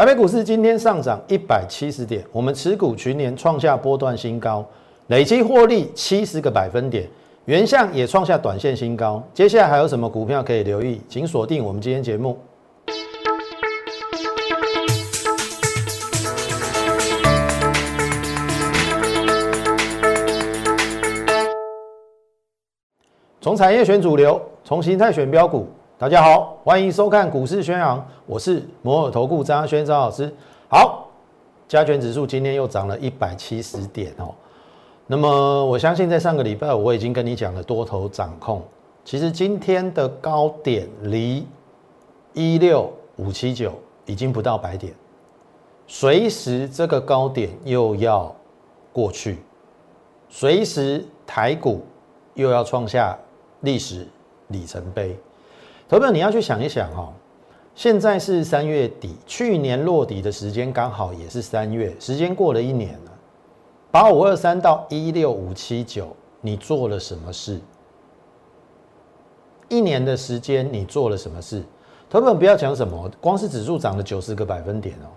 台北股市今天上涨一百七十点，我们持股群年创下波段新高，累计获利七十个百分点，原相也创下短线新高。接下来还有什么股票可以留意？请锁定我们今天节目。从产业选主流，从形态选标股。大家好，欢迎收看股市宣扬，我是摩尔投顾张轩张老师。好，加权指数今天又涨了一百七十点哦。那么我相信在上个礼拜我已经跟你讲了多头掌控，其实今天的高点离一六五七九已经不到百点，随时这个高点又要过去，随时台股又要创下。历史里程碑，投票你要去想一想哈，现在是三月底，去年落底的时间刚好也是三月，时间过了一年了，八五二三到一六五七九，你做了什么事？一年的时间你做了什么事？投票不要讲什么，光是指数涨了九十个百分点哦。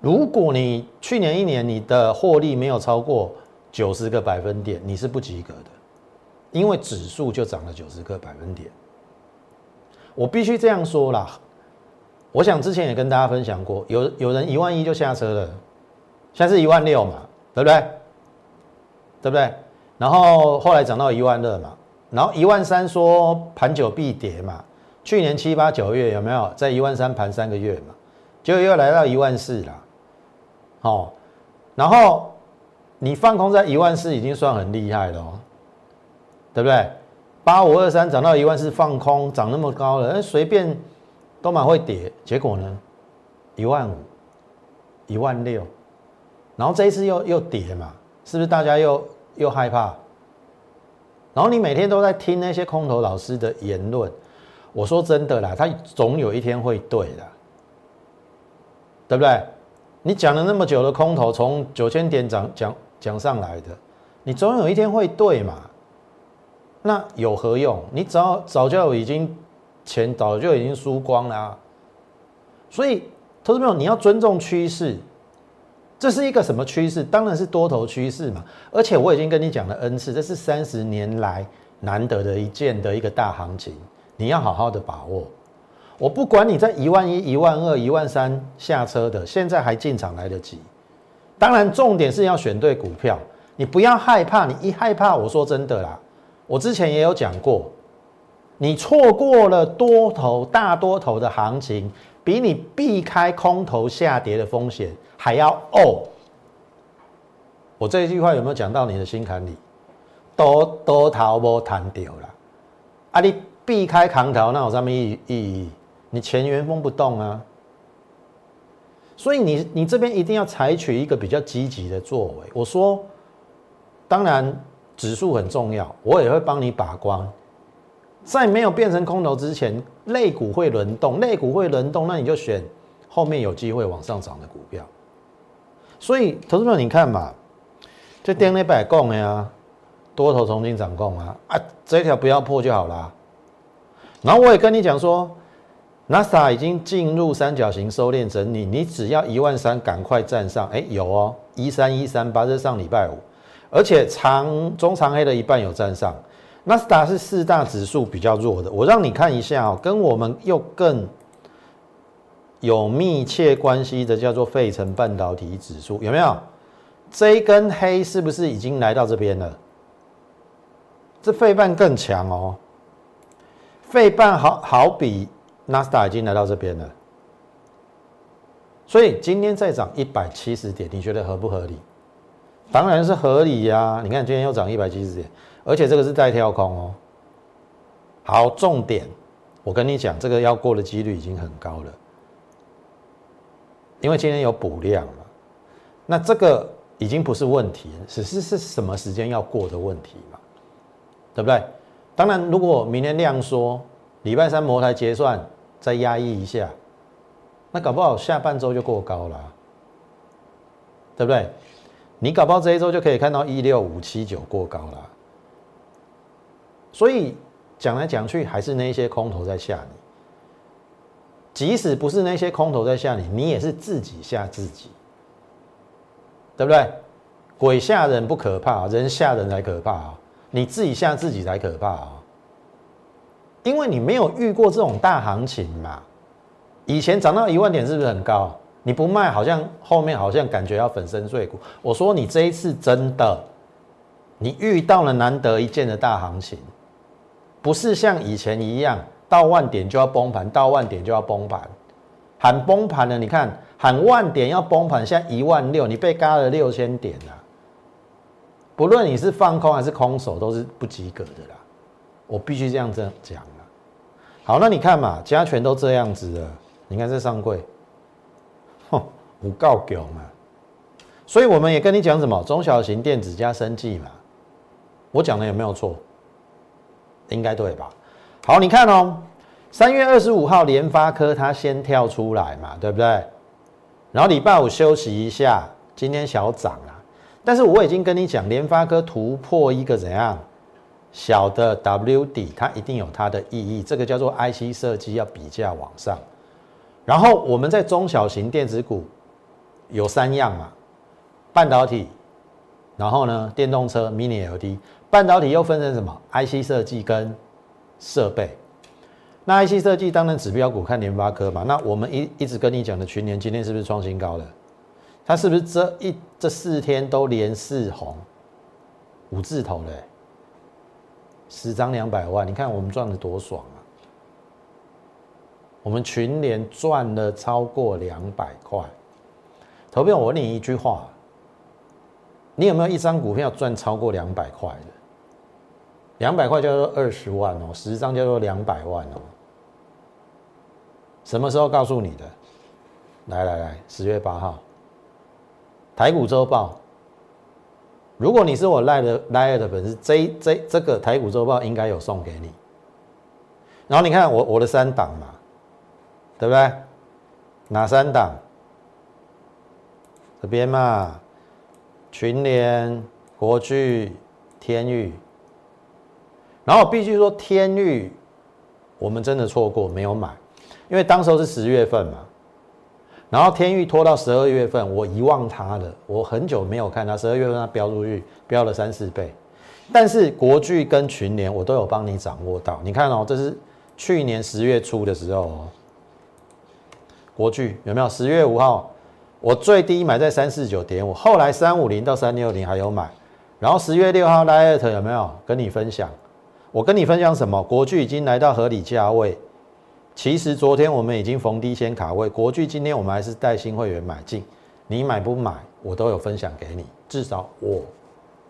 如果你去年一年你的获利没有超过九十个百分点，你是不及格的。因为指数就涨了九十个百分点，我必须这样说啦。我想之前也跟大家分享过，有有人一万一就下车了，现在是一万六嘛，对不对？对不对？然后后来涨到一万二嘛，然后一万三说盘久必跌嘛，去年七八九月有没有在一万三盘三个月嘛，就又来到一万四了，哦，然后你放空在一万四已经算很厉害了哦。对不对？八五二三涨到一万四放空，涨那么高了，随便都蛮会跌。结果呢，一万五、一万六，然后这一次又又跌嘛，是不是大家又又害怕？然后你每天都在听那些空头老师的言论，我说真的啦，他总有一天会对的，对不对？你讲了那么久的空头，从九千点涨讲讲上来的，你总有一天会对嘛？那有何用？你早早就已经钱早就已经输光了，所以投资朋友你要尊重趋势，这是一个什么趋势？当然是多头趋势嘛。而且我已经跟你讲了 N 次，这是三十年来难得的一件的一个大行情，你要好好的把握。我不管你在一万一、一万二、一万三下车的，现在还进场来得及。当然重点是要选对股票，你不要害怕，你一害怕，我说真的啦。我之前也有讲过，你错过了多头大多头的行情，比你避开空头下跌的风险还要哦。我这一句话有没有讲到你的心坎里？多多头无谈掉了，啊，你避开空头那有什么意意义？你钱原封不动啊。所以你你这边一定要采取一个比较积极的作为。我说，当然。指数很重要，我也会帮你把关。在没有变成空头之前，类股会轮动，类股会轮动，那你就选后面有机会往上涨的股票。所以，投资者你看嘛，就跌那百供呀，多头重新掌控啊，啊，这条不要破就好啦。然后我也跟你讲说，NASA 已经进入三角形收敛整理，你只要一万三，赶快站上。哎，有哦，一三一三八，这上礼拜五。而且长中长黑的一半有站上，纳斯达是四大指数比较弱的。我让你看一下哦，跟我们又更有密切关系的叫做费城半导体指数，有没有？这一根黑是不是已经来到这边了？这费半更强哦，费半好好比纳斯达已经来到这边了，所以今天再涨一百七十点，你觉得合不合理？当然是合理呀！你看今天又涨一百七十点，而且这个是带跳空哦。好，重点，我跟你讲，这个要过的几率已经很高了，因为今天有补量了。那这个已经不是问题，只是是什么时间要过的问题嘛，对不对？当然，如果明天量缩，礼拜三摩台结算再压抑一下，那搞不好下半周就过高了，对不对？你搞不好这一周就可以看到一六五七九过高了，所以讲来讲去还是那些空头在吓你。即使不是那些空头在吓你，你也是自己吓自己，对不对？鬼吓人不可怕，人吓人才可怕啊！你自己吓自己才可怕啊！因为你没有遇过这种大行情嘛。以前涨到一万点是不是很高？你不卖，好像后面好像感觉要粉身碎骨。我说你这一次真的，你遇到了难得一见的大行情，不是像以前一样到万点就要崩盘，到万点就要崩盘，喊崩盘了。你看喊万点要崩盘，现在一万六，你被嘎了六千点了。不论你是放空还是空手，都是不及格的啦。我必须这样这样讲了。好，那你看嘛，加权都这样子了，你看这上柜，哼，五告狗嘛。所以我们也跟你讲什么中小型电子加生技嘛。我讲的有没有错？应该对吧？好，你看哦，三月二十五号联发科它先跳出来嘛，对不对？然后礼拜五休息一下，今天小涨啊。但是我已经跟你讲，联发科突破一个怎样小的 W 底，它一定有它的意义。这个叫做 IC 设计要比价往上。然后我们在中小型电子股有三样嘛，半导体，然后呢电动车 Mini LED，半导体又分成什么 IC 设计跟设备。那 IC 设计当然指标股看联发科嘛。那我们一一直跟你讲的群年今天是不是创新高了？它是不是这一这四天都连四红，五字头嘞？十张两百万，你看我们赚的多爽啊！我们群联赚了超过两百块。投票，我问你一句话：你有没有一张股票赚超过两百块的？两百块叫做二十万哦，十张叫做两百万哦。什么时候告诉你的？来来来，十月八号。台股周报，如果你是我赖的赖的粉丝，这这这个台股周报应该有送给你。然后你看我我的三档嘛，对不对？哪三档？这边嘛，群联、国巨、天域。然后必须说天域，我们真的错过没有买，因为当时候是十月份嘛。然后天域拖到十二月份，我遗忘它了。我很久没有看它，十二月份它飙出去，飙了三四倍。但是国巨跟群联我都有帮你掌握到。你看哦，这是去年十月初的时候哦，国巨有没有？十月五号我最低买在三四九点五，后来三五零到三六零还有买。然后十月六号 Light 有没有跟你分享？我跟你分享什么？国巨已经来到合理价位。其实昨天我们已经逢低先卡位，国巨今天我们还是带新会员买进，你买不买我都有分享给你，至少我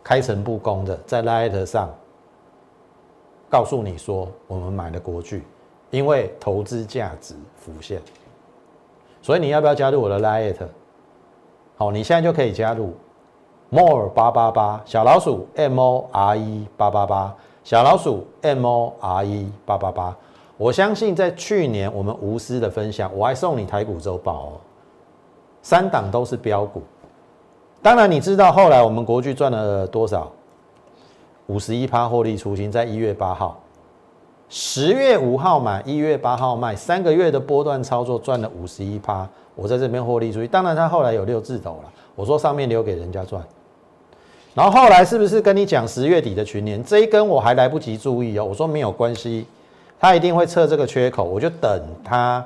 开诚布公的在 Light 上告诉你说我们买了国巨，因为投资价值浮现，所以你要不要加入我的 Light？好，你现在就可以加入 More 八八八小老鼠 M O R E 八八八小老鼠 M O R E 八八八。我相信在去年我们无私的分享，我还送你台股周报哦，三档都是标股。当然你知道后来我们国巨赚了多少？五十一趴获利出清，在一月八号，十月五号买，一月八号卖，三个月的波段操作赚了五十一趴，我在这边获利出去。当然他后来有六字头了，我说上面留给人家赚。然后后来是不是跟你讲十月底的群年这一根我还来不及注意哦，我说没有关系。他一定会测这个缺口，我就等他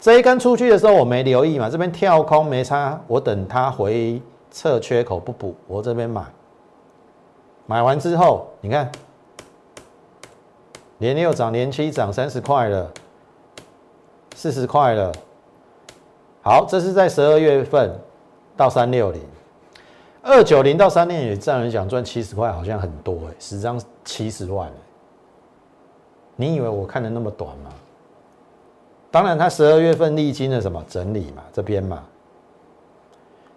这一根出去的时候，我没留意嘛，这边跳空没差，我等他回测缺口不补，我这边买，买完之后，你看连六涨，连七涨，三十块了，四十块了，好，这是在十二月份到三六零，二九零到三六零，这样人讲赚七十块好像很多哎，十张七十万你以为我看的那么短吗？当然，它十二月份历经了什么整理嘛，这边嘛。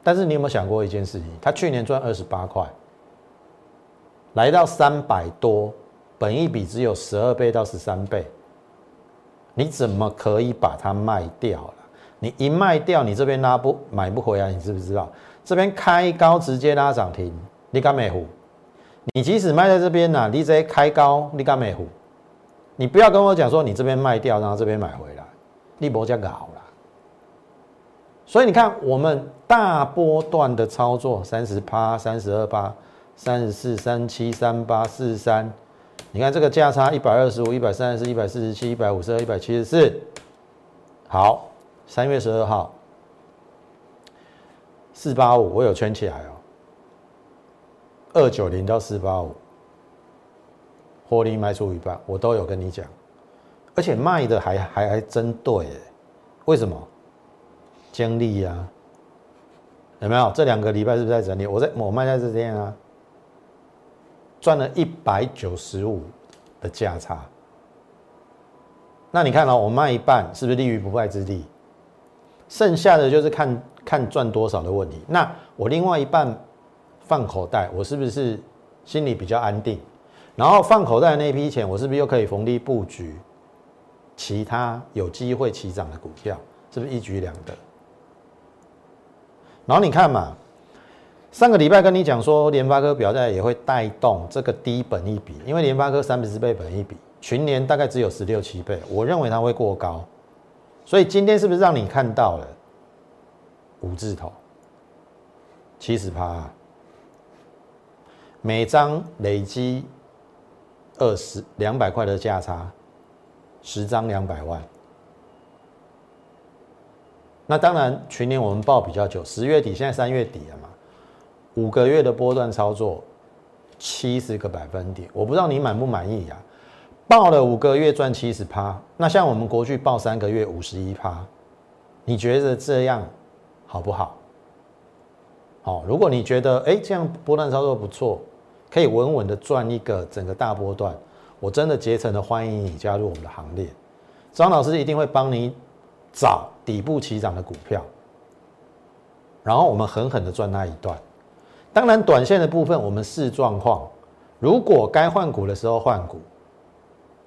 但是你有没有想过一件事情？它去年赚二十八块，来到三百多，本一比只有十二倍到十三倍，你怎么可以把它卖掉了？你一卖掉，你这边拉不买不回来，你知不知道？这边开高直接拉涨停，你敢美虎？你即使卖在这边呢，你直接开高，你敢美虎？你不要跟我讲说你这边卖掉，然后这边买回来，利博加搞了。所以你看，我们大波段的操作，三十八、三十二八、三十四、三七、三八、四十三，你看这个价差一百二十五、一百三十四、一百四十七、一百五十二、一百七十四。好，三月十二号，四八五，我有圈起来哦。二九零到四八五，获利卖出一半，我都有跟你讲，而且卖的还还还真对，为什么？经历呀，有没有？这两个礼拜是不是在整理？我在我卖在这边啊，赚了一百九十五的价差。那你看哦，我卖一半，是不是立于不败之地？剩下的就是看看赚多少的问题。那我另外一半放口袋，我是不是心里比较安定？然后放口袋的那批钱，我是不是又可以逢低布局其他有机会起涨的股票？是不是一举两得？然后你看嘛，上个礼拜跟你讲说，联发科表现也会带动这个低本一比，因为联发科三十倍本一比，群年大概只有十六七倍，我认为它会过高，所以今天是不是让你看到了五字头？七十趴，每张累积二十两百块的价差，十张两百万。那当然，群年我们报比较久，十月底，现在三月底了嘛，五个月的波段操作，七十个百分点，我不知道你满不满意呀？报了五个月赚七十趴，那像我们国去报三个月五十一趴，你觉得这样好不好？好，如果你觉得哎这样波段操作不错，可以稳稳的赚一个整个大波段，我真的竭诚的欢迎你加入我们的行列，张老师一定会帮你。找底部起涨的股票，然后我们狠狠的赚那一段。当然，短线的部分我们视状况，如果该换股的时候换股，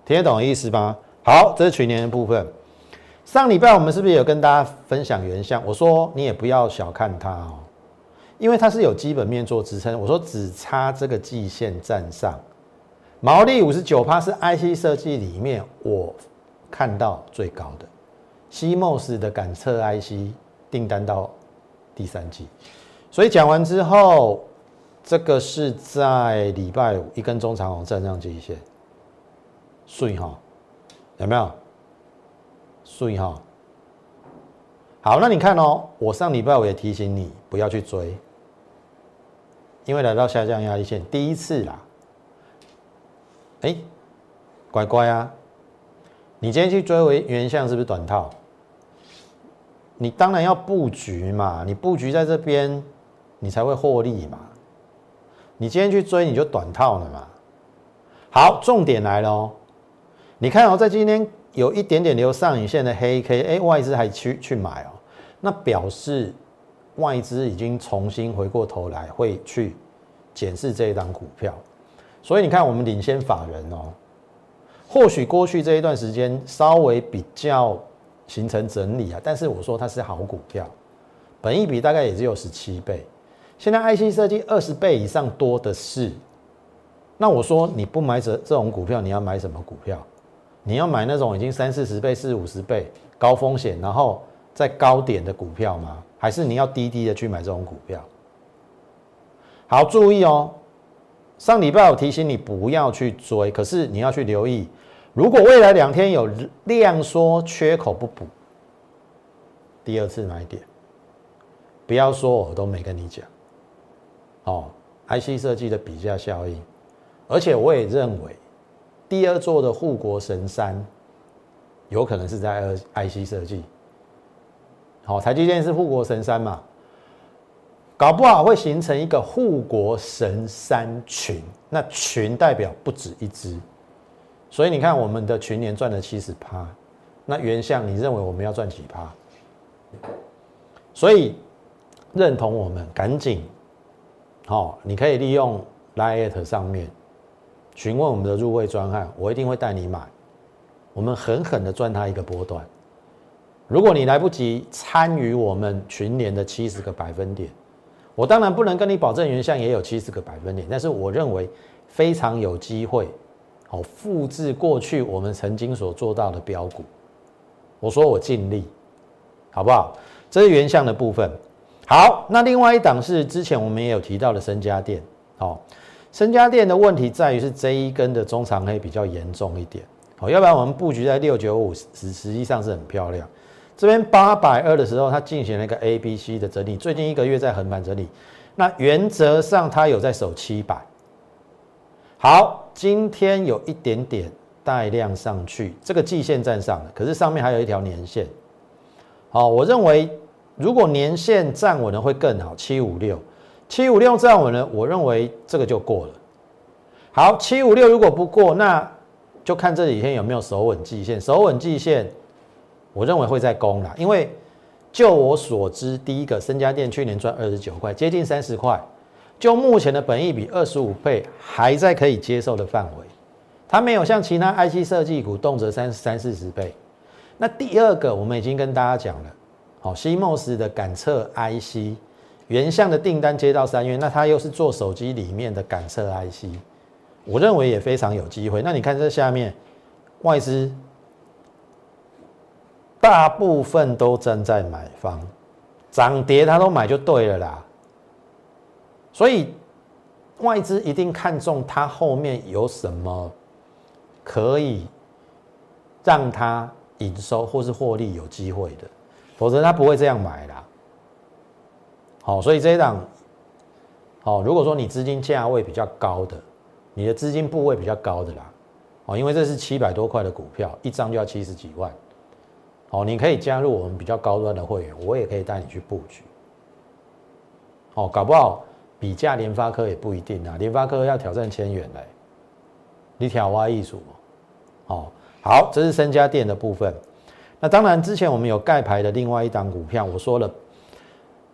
听得懂意思吗？好，这是去年的部分。上礼拜我们是不是有跟大家分享原相？我说你也不要小看它哦，因为它是有基本面做支撑。我说只差这个季线站上，毛利五十九趴是 IC 设计里面我看到最高的。西莫斯的感测 IC 订单到第三季，所以讲完之后，这个是在礼拜五一根中长红站上这一线，顺哈，有没有？顺哈，好，那你看哦，我上礼拜五也提醒你不要去追，因为来到下降压力线第一次啦，哎，乖乖啊，你今天去追为原相是不是短套？你当然要布局嘛，你布局在这边，你才会获利嘛。你今天去追，你就短套了嘛。好，重点来了哦。你看哦，在今天有一点点留上影线的黑 K，哎，外资还去去买哦，那表示外资已经重新回过头来会去检视这一档股票。所以你看，我们领先法人哦，或许过去这一段时间稍微比较。形成整理啊，但是我说它是好股票，本益比大概也只有十七倍，现在 IC 设计二十倍以上多的是，那我说你不买这这种股票，你要买什么股票？你要买那种已经三四十倍、四五十倍高风险，然后在高点的股票吗？还是你要低低的去买这种股票？好，注意哦，上礼拜我提醒你不要去追，可是你要去留意。如果未来两天有量缩缺口不补，第二次买点，不要说我都没跟你讲，哦，IC 设计的比价效应，而且我也认为第二座的护国神山有可能是在 IC 设计，好，台积电是护国神山嘛，搞不好会形成一个护国神山群，那群代表不止一只。所以你看，我们的群年赚了七十趴，那原相你认为我们要赚几趴？所以认同我们，赶紧，好，你可以利用 Lite 上面询问我们的入会专案，我一定会带你买，我们狠狠的赚它一个波段。如果你来不及参与我们群年的七十个百分点，我当然不能跟你保证原相也有七十个百分点，但是我认为非常有机会。好，复制过去我们曾经所做到的标股，我说我尽力，好不好？这是原相的部分。好，那另外一档是之前我们也有提到的深家电。好，深家电的问题在于是这一根的中长黑比较严重一点。好，要不然我们布局在六九五实实际上是很漂亮。这边八百二的时候，它进行了一个 A、B、C 的整理，最近一个月在横盘整理。那原则上它有在守七百。好，今天有一点点带量上去，这个季线站上了，可是上面还有一条年线。好，我认为如果年线站稳了会更好，七五六，七五六站稳了，我认为这个就过了。好，七五六如果不过，那就看这几天有没有守稳季线，守稳季线。我认为会在攻啦，因为就我所知，第一个深家电去年赚二十九块，接近三十块，就目前的本益比二十五倍，还在可以接受的范围。它没有像其他 IC 设计股动辄三三四十倍。那第二个，我们已经跟大家讲了，好，西莫斯的感测 IC 原相的订单接到三月，那它又是做手机里面的感测 IC，我认为也非常有机会。那你看这下面外资。大部分都站在买方，涨跌他都买就对了啦。所以外资一定看中它后面有什么可以让它营收或是获利有机会的，否则他不会这样买啦。好，所以这一档，好，如果说你资金价位比较高的，你的资金部位比较高的啦，哦，因为这是七百多块的股票，一张就要七十几万。哦，你可以加入我们比较高端的会员，我也可以带你去布局。哦，搞不好比价联发科也不一定啊，联发科要挑战千元嘞，你挑挖艺术哦，好，这是身家电的部分。那当然，之前我们有盖牌的另外一档股票，我说了，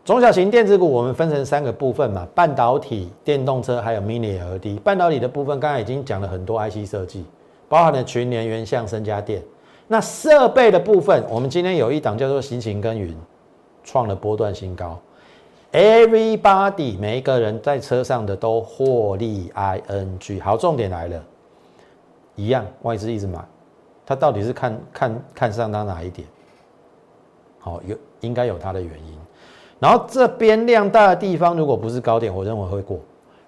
中小型电子股我们分成三个部分嘛，半导体、电动车还有 Mini LED。半导体的部分刚才已经讲了很多 IC 设计，包含了群联、原相、身家电。那设备的部分，我们今天有一档叫做“辛勤耕耘”，创了波段新高。Everybody，每一个人在车上的都获利 ing。好，重点来了，一样外资一直买，他到底是看看看上它哪一点？好，有应该有它的原因。然后这边量大的地方，如果不是高点，我认为会过。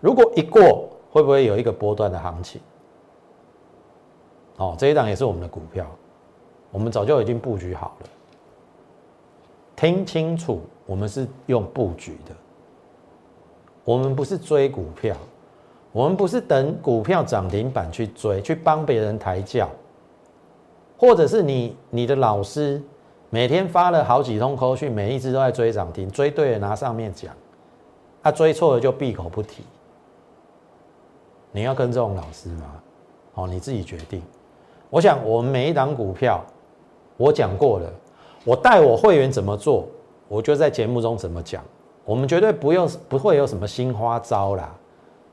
如果一过，会不会有一个波段的行情？哦，这一档也是我们的股票。我们早就已经布局好了，听清楚，我们是用布局的，我们不是追股票，我们不是等股票涨停板去追，去帮别人抬轿，或者是你你的老师每天发了好几通口讯，每一只都在追涨停，追对了拿上面讲，他追错了就闭口不提，你要跟这种老师吗？哦，你自己决定。我想我们每一档股票。我讲过了，我带我会员怎么做，我就在节目中怎么讲。我们绝对不用不会有什么新花招啦。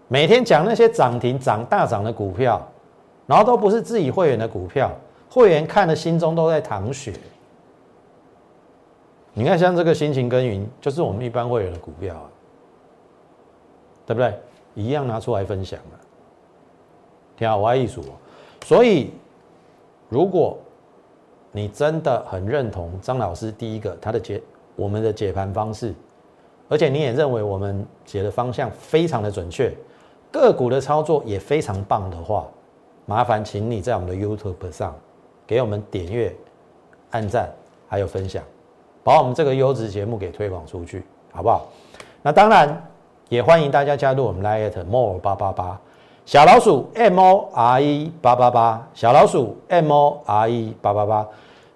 每天讲那些涨停涨大涨的股票，然后都不是自己会员的股票，会员看的心中都在淌血。你看，像这个辛勤耕耘，就是我们一般会员的股票啊，对不对？一样拿出来分享啊，挺好我爱艺术。所以，如果你真的很认同张老师第一个他的解我们的解盘方式，而且你也认为我们解的方向非常的准确，个股的操作也非常棒的话，麻烦请你在我们的 YouTube 上给我们点阅、按赞还有分享，把我们这个优质节目给推广出去，好不好？那当然也欢迎大家加入我们 Lite More 八八八小老鼠 M O R E 八八八小老鼠 M O R E 八八八。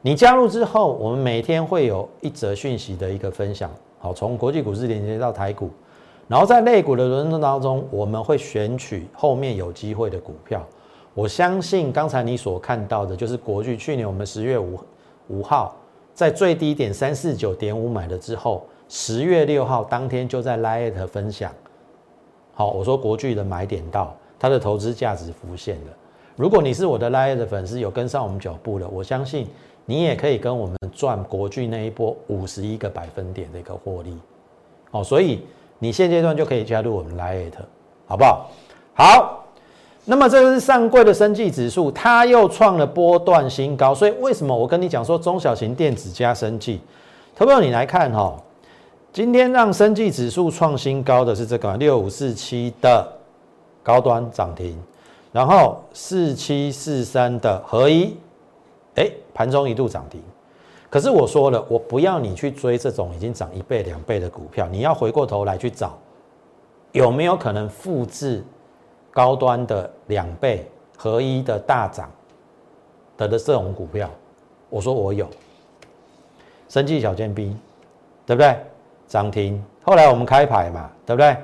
你加入之后，我们每天会有一则讯息的一个分享，好，从国际股市连接到台股，然后在类股的轮动当中，我们会选取后面有机会的股票。我相信刚才你所看到的，就是国巨去年我们十月五五号在最低点三四九点五买了之后，十月六号当天就在 Lite 分享，好，我说国巨的买点到，它的投资价值浮现了。如果你是我的 Lite 粉丝，有跟上我们脚步的，我相信。你也可以跟我们赚国巨那一波五十一个百分点的一个获利，哦，所以你现阶段就可以加入我们 Lite，好不好？好，那么这是上柜的生技指数，它又创了波段新高。所以为什么我跟你讲说中小型电子加生技？投票你来看哈，今天让生技指数创新高的是这个六五四七的高端涨停，然后四七四三的合一，哎，盘中一度涨停。可是我说了，我不要你去追这种已经涨一倍两倍的股票，你要回过头来去找有没有可能复制。高端的两倍合一的大涨的的这种股票，我说我有，生技小尖兵，对不对？涨停，后来我们开牌嘛，对不对？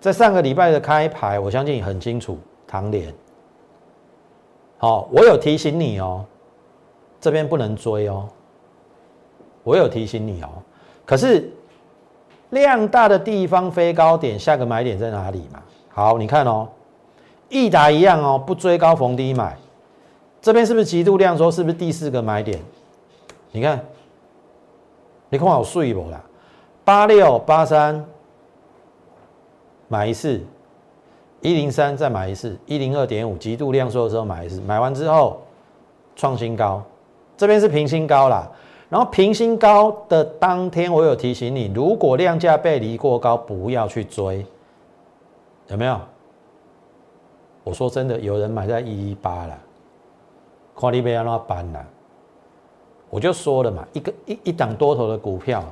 在上个礼拜的开牌，我相信你很清楚，唐联。好，我有提醒你哦，这边不能追哦，我有提醒你哦。可是量大的地方飞高点，下个买点在哪里嘛？好，你看哦。益达一样哦，不追高逢低买，这边是不是极度量缩？是不是第四个买点？你看，你看我睡不啦？八六八三买一次，一零三再买一次，一零二点五极度量缩的时候买一次，买完之后创新高，这边是平新高啦。然后平新高的当天，我有提醒你，如果量价背离过高，不要去追，有没有？我说真的，有人买在一一八了，看你被安怎办了。我就说了嘛，一个一一档多头的股票，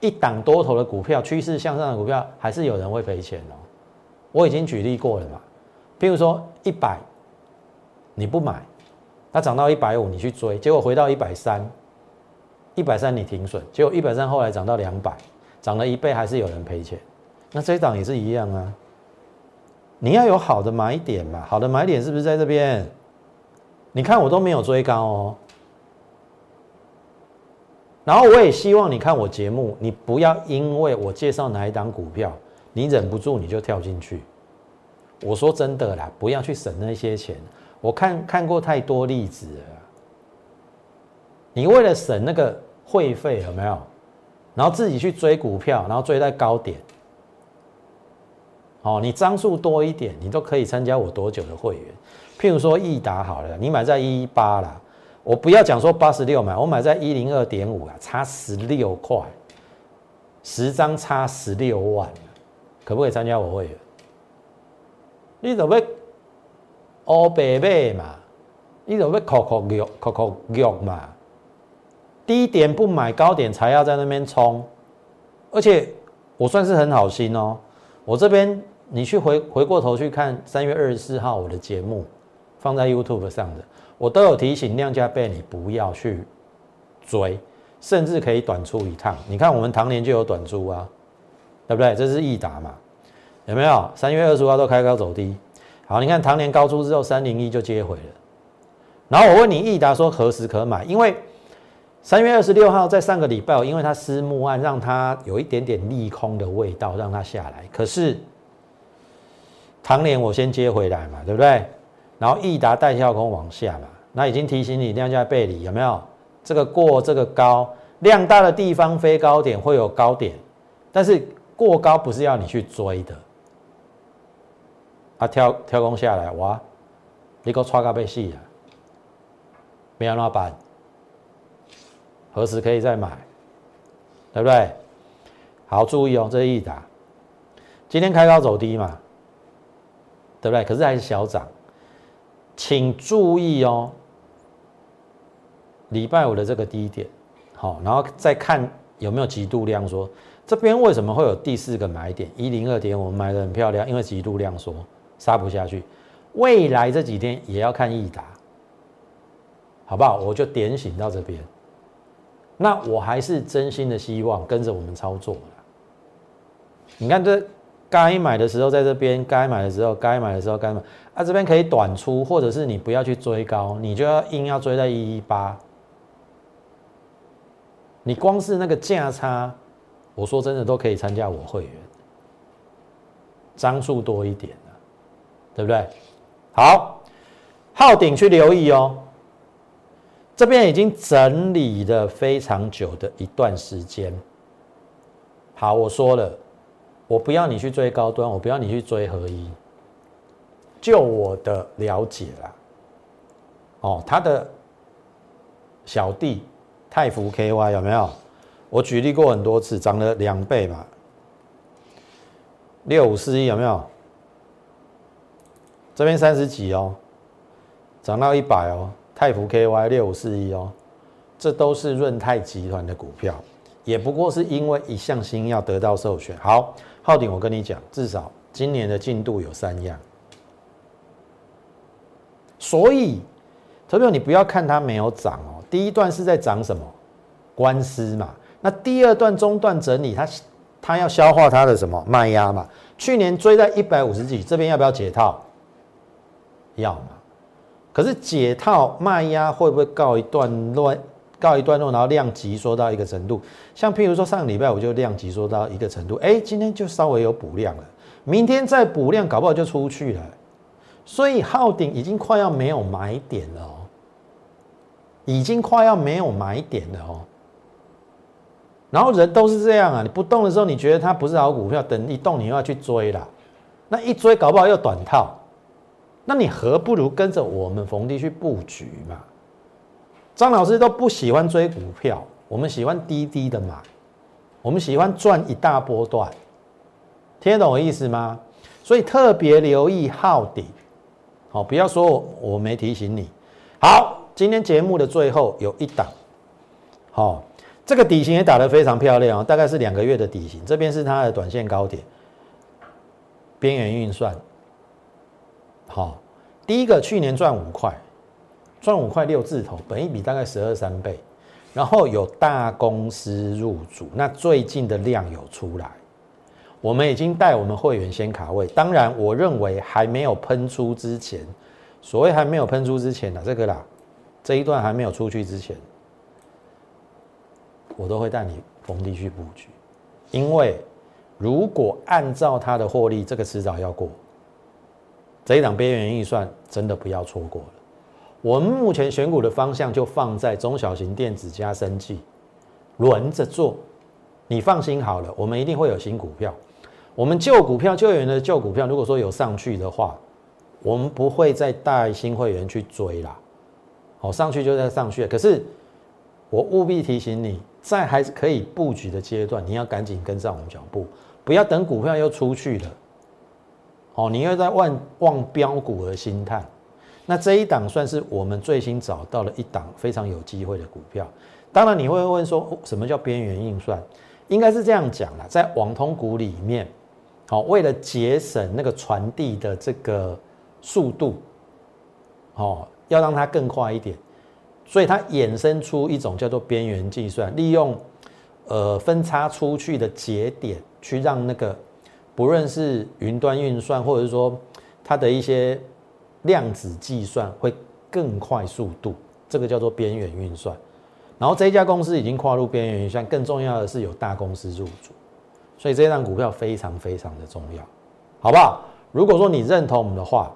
一档多头的股票，趋势向上的股票，还是有人会赔钱哦。我已经举例过了嘛，譬如说一百，你不买，它涨到一百五，你去追，结果回到一百三，一百三你停损，结果一百三后来涨到两百，涨了一倍，还是有人赔钱。那这一档也是一样啊。你要有好的买点嘛？好的买点是不是在这边？你看我都没有追高哦。然后我也希望你看我节目，你不要因为我介绍哪一档股票，你忍不住你就跳进去。我说真的啦，不要去省那些钱。我看看过太多例子了。你为了省那个会费有没有？然后自己去追股票，然后追在高点。哦，你张数多一点，你都可以参加我多久的会员？譬如说易达好了，你买在一八啦，我不要讲说八十六买，我买在一零二点五啊，差十六块，十张差十六万，可不可以参加我会员？你怎么哦白白嘛？你怎么扣扣肉扣扣肉嘛？低点不买，高点才要在那边冲，而且我算是很好心哦，我这边。你去回回过头去看三月二十四号我的节目，放在 YouTube 上的，我都有提醒量价背你不要去追，甚至可以短出一趟。你看我们唐年就有短出啊，对不对？这是易达嘛，有没有？三月二十五号都开高走低，好，你看唐年高出之后三零一就接回了。然后我问你易达说何时可买？因为三月二十六号在上个礼拜，因为它私募案让它有一点点利空的味道，让它下来，可是。唐年我先接回来嘛，对不对？然后益达带跳空往下嘛，那已经提醒你量价背离有没有？这个过这个高量大的地方飞高点会有高点，但是过高不是要你去追的。啊，跳跳空下来哇，你给我抓个被戏啊！没有那办，何时可以再买？对不对？好，注意哦，这是益达，今天开高走低嘛。对不对？可是还是小涨，请注意哦。礼拜五的这个低点，好，然后再看有没有极度量缩。这边为什么会有第四个买点？一零二点，我们买的很漂亮，因为极度量缩，杀不下去。未来这几天也要看易达，好不好？我就点醒到这边。那我还是真心的希望跟着我们操作你看这。该买的时候在这边，该买的时候该买的时候该买，啊这边可以短出，或者是你不要去追高，你就要硬要追在一一八，你光是那个价差，我说真的都可以参加我会员，张数多一点的，对不对？好，号顶去留意哦，这边已经整理了非常久的一段时间，好，我说了。我不要你去追高端，我不要你去追合一。就我的了解啦，哦，他的小弟泰福 KY 有没有？我举例过很多次，涨了两倍嘛，六五四一有没有？这边三十几哦，涨到一百哦，泰福 KY 六五四一哦，这都是润泰集团的股票，也不过是因为一项新药得到授权。好，浩鼎，我跟你讲，至少今年的进度有三样。所以，特别你不要看它没有涨哦。第一段是在涨什么？官司嘛。那第二段中段整理，它它要消化它的什么卖压嘛？去年追在一百五十几，这边要不要解套？要嘛。可是解套卖压会不会告一段落？告一段落，然后量级缩到一个程度？像譬如说上个礼拜我就量级缩到一个程度，哎，今天就稍微有补量了，明天再补量，搞不好就出去了。所以昊鼎已经快要没有买点了哦，已经快要没有买点了哦。然后人都是这样啊，你不动的时候，你觉得它不是好股票，等一动你又要去追了，那一追搞不好又短套，那你何不如跟着我们逢低去布局嘛？张老师都不喜欢追股票，我们喜欢低低的买，我们喜欢赚一大波段，听得懂我意思吗？所以特别留意昊鼎。好，不要说我我没提醒你。好，今天节目的最后有一档，好，这个底型也打得非常漂亮，大概是两个月的底型。这边是它的短线高点，边缘运算。好，第一个去年赚五块，赚五块六字头，本一比大概十二三倍，然后有大公司入主，那最近的量有出来。我们已经带我们会员先卡位，当然，我认为还没有喷出之前，所谓还没有喷出之前的这个啦，这一段还没有出去之前，我都会带你逢低去布局，因为如果按照它的获利，这个迟早要过，这一档边缘预算真的不要错过了。我们目前选股的方向就放在中小型电子加生技，轮着做，你放心好了，我们一定会有新股票。我们旧股票、旧员的旧股票，如果说有上去的话，我们不会再带新会员去追啦。好，上去就在上去。可是我务必提醒你，在还是可以布局的阶段，你要赶紧跟上我们脚步，不要等股票又出去了。哦，你要在望望标股而心叹。那这一档算是我们最新找到了一档非常有机会的股票。当然你会问说，什么叫边缘运算？应该是这样讲啦，在网通股里面。好，为了节省那个传递的这个速度，哦，要让它更快一点，所以它衍生出一种叫做边缘计算，利用呃分叉出去的节点，去让那个不论是云端运算，或者是说它的一些量子计算会更快速度，这个叫做边缘运算。然后这一家公司已经跨入边缘运算，更重要的是有大公司入主。所以这张股票非常非常的重要，好不好？如果说你认同我们的话，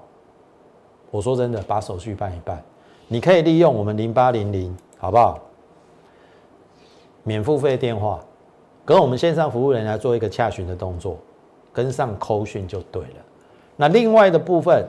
我说真的，把手续办一办，你可以利用我们零八零零，好不好？免付费电话，跟我们线上服务人来做一个洽询的动作，跟上扣讯就对了。那另外的部分，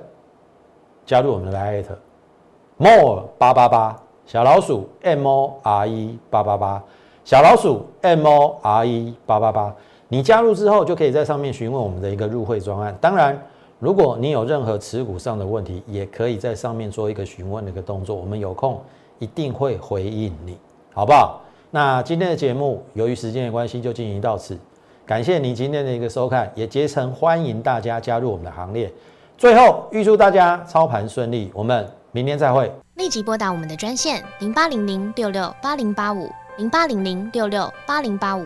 加入我们的 Lite，more 八八八小老鼠 M O R E 八八八小老鼠 M O R E 八八八。你加入之后，就可以在上面询问我们的一个入会专案。当然，如果你有任何持股上的问题，也可以在上面做一个询问的一个动作。我们有空一定会回应你，好不好？那今天的节目由于时间的关系，就进行到此。感谢你今天的一个收看，也竭诚欢迎大家加入我们的行列。最后，预祝大家操盘顺利，我们明天再会。立即拨打我们的专线零八零零六六八零八五零八零零六六八零八五。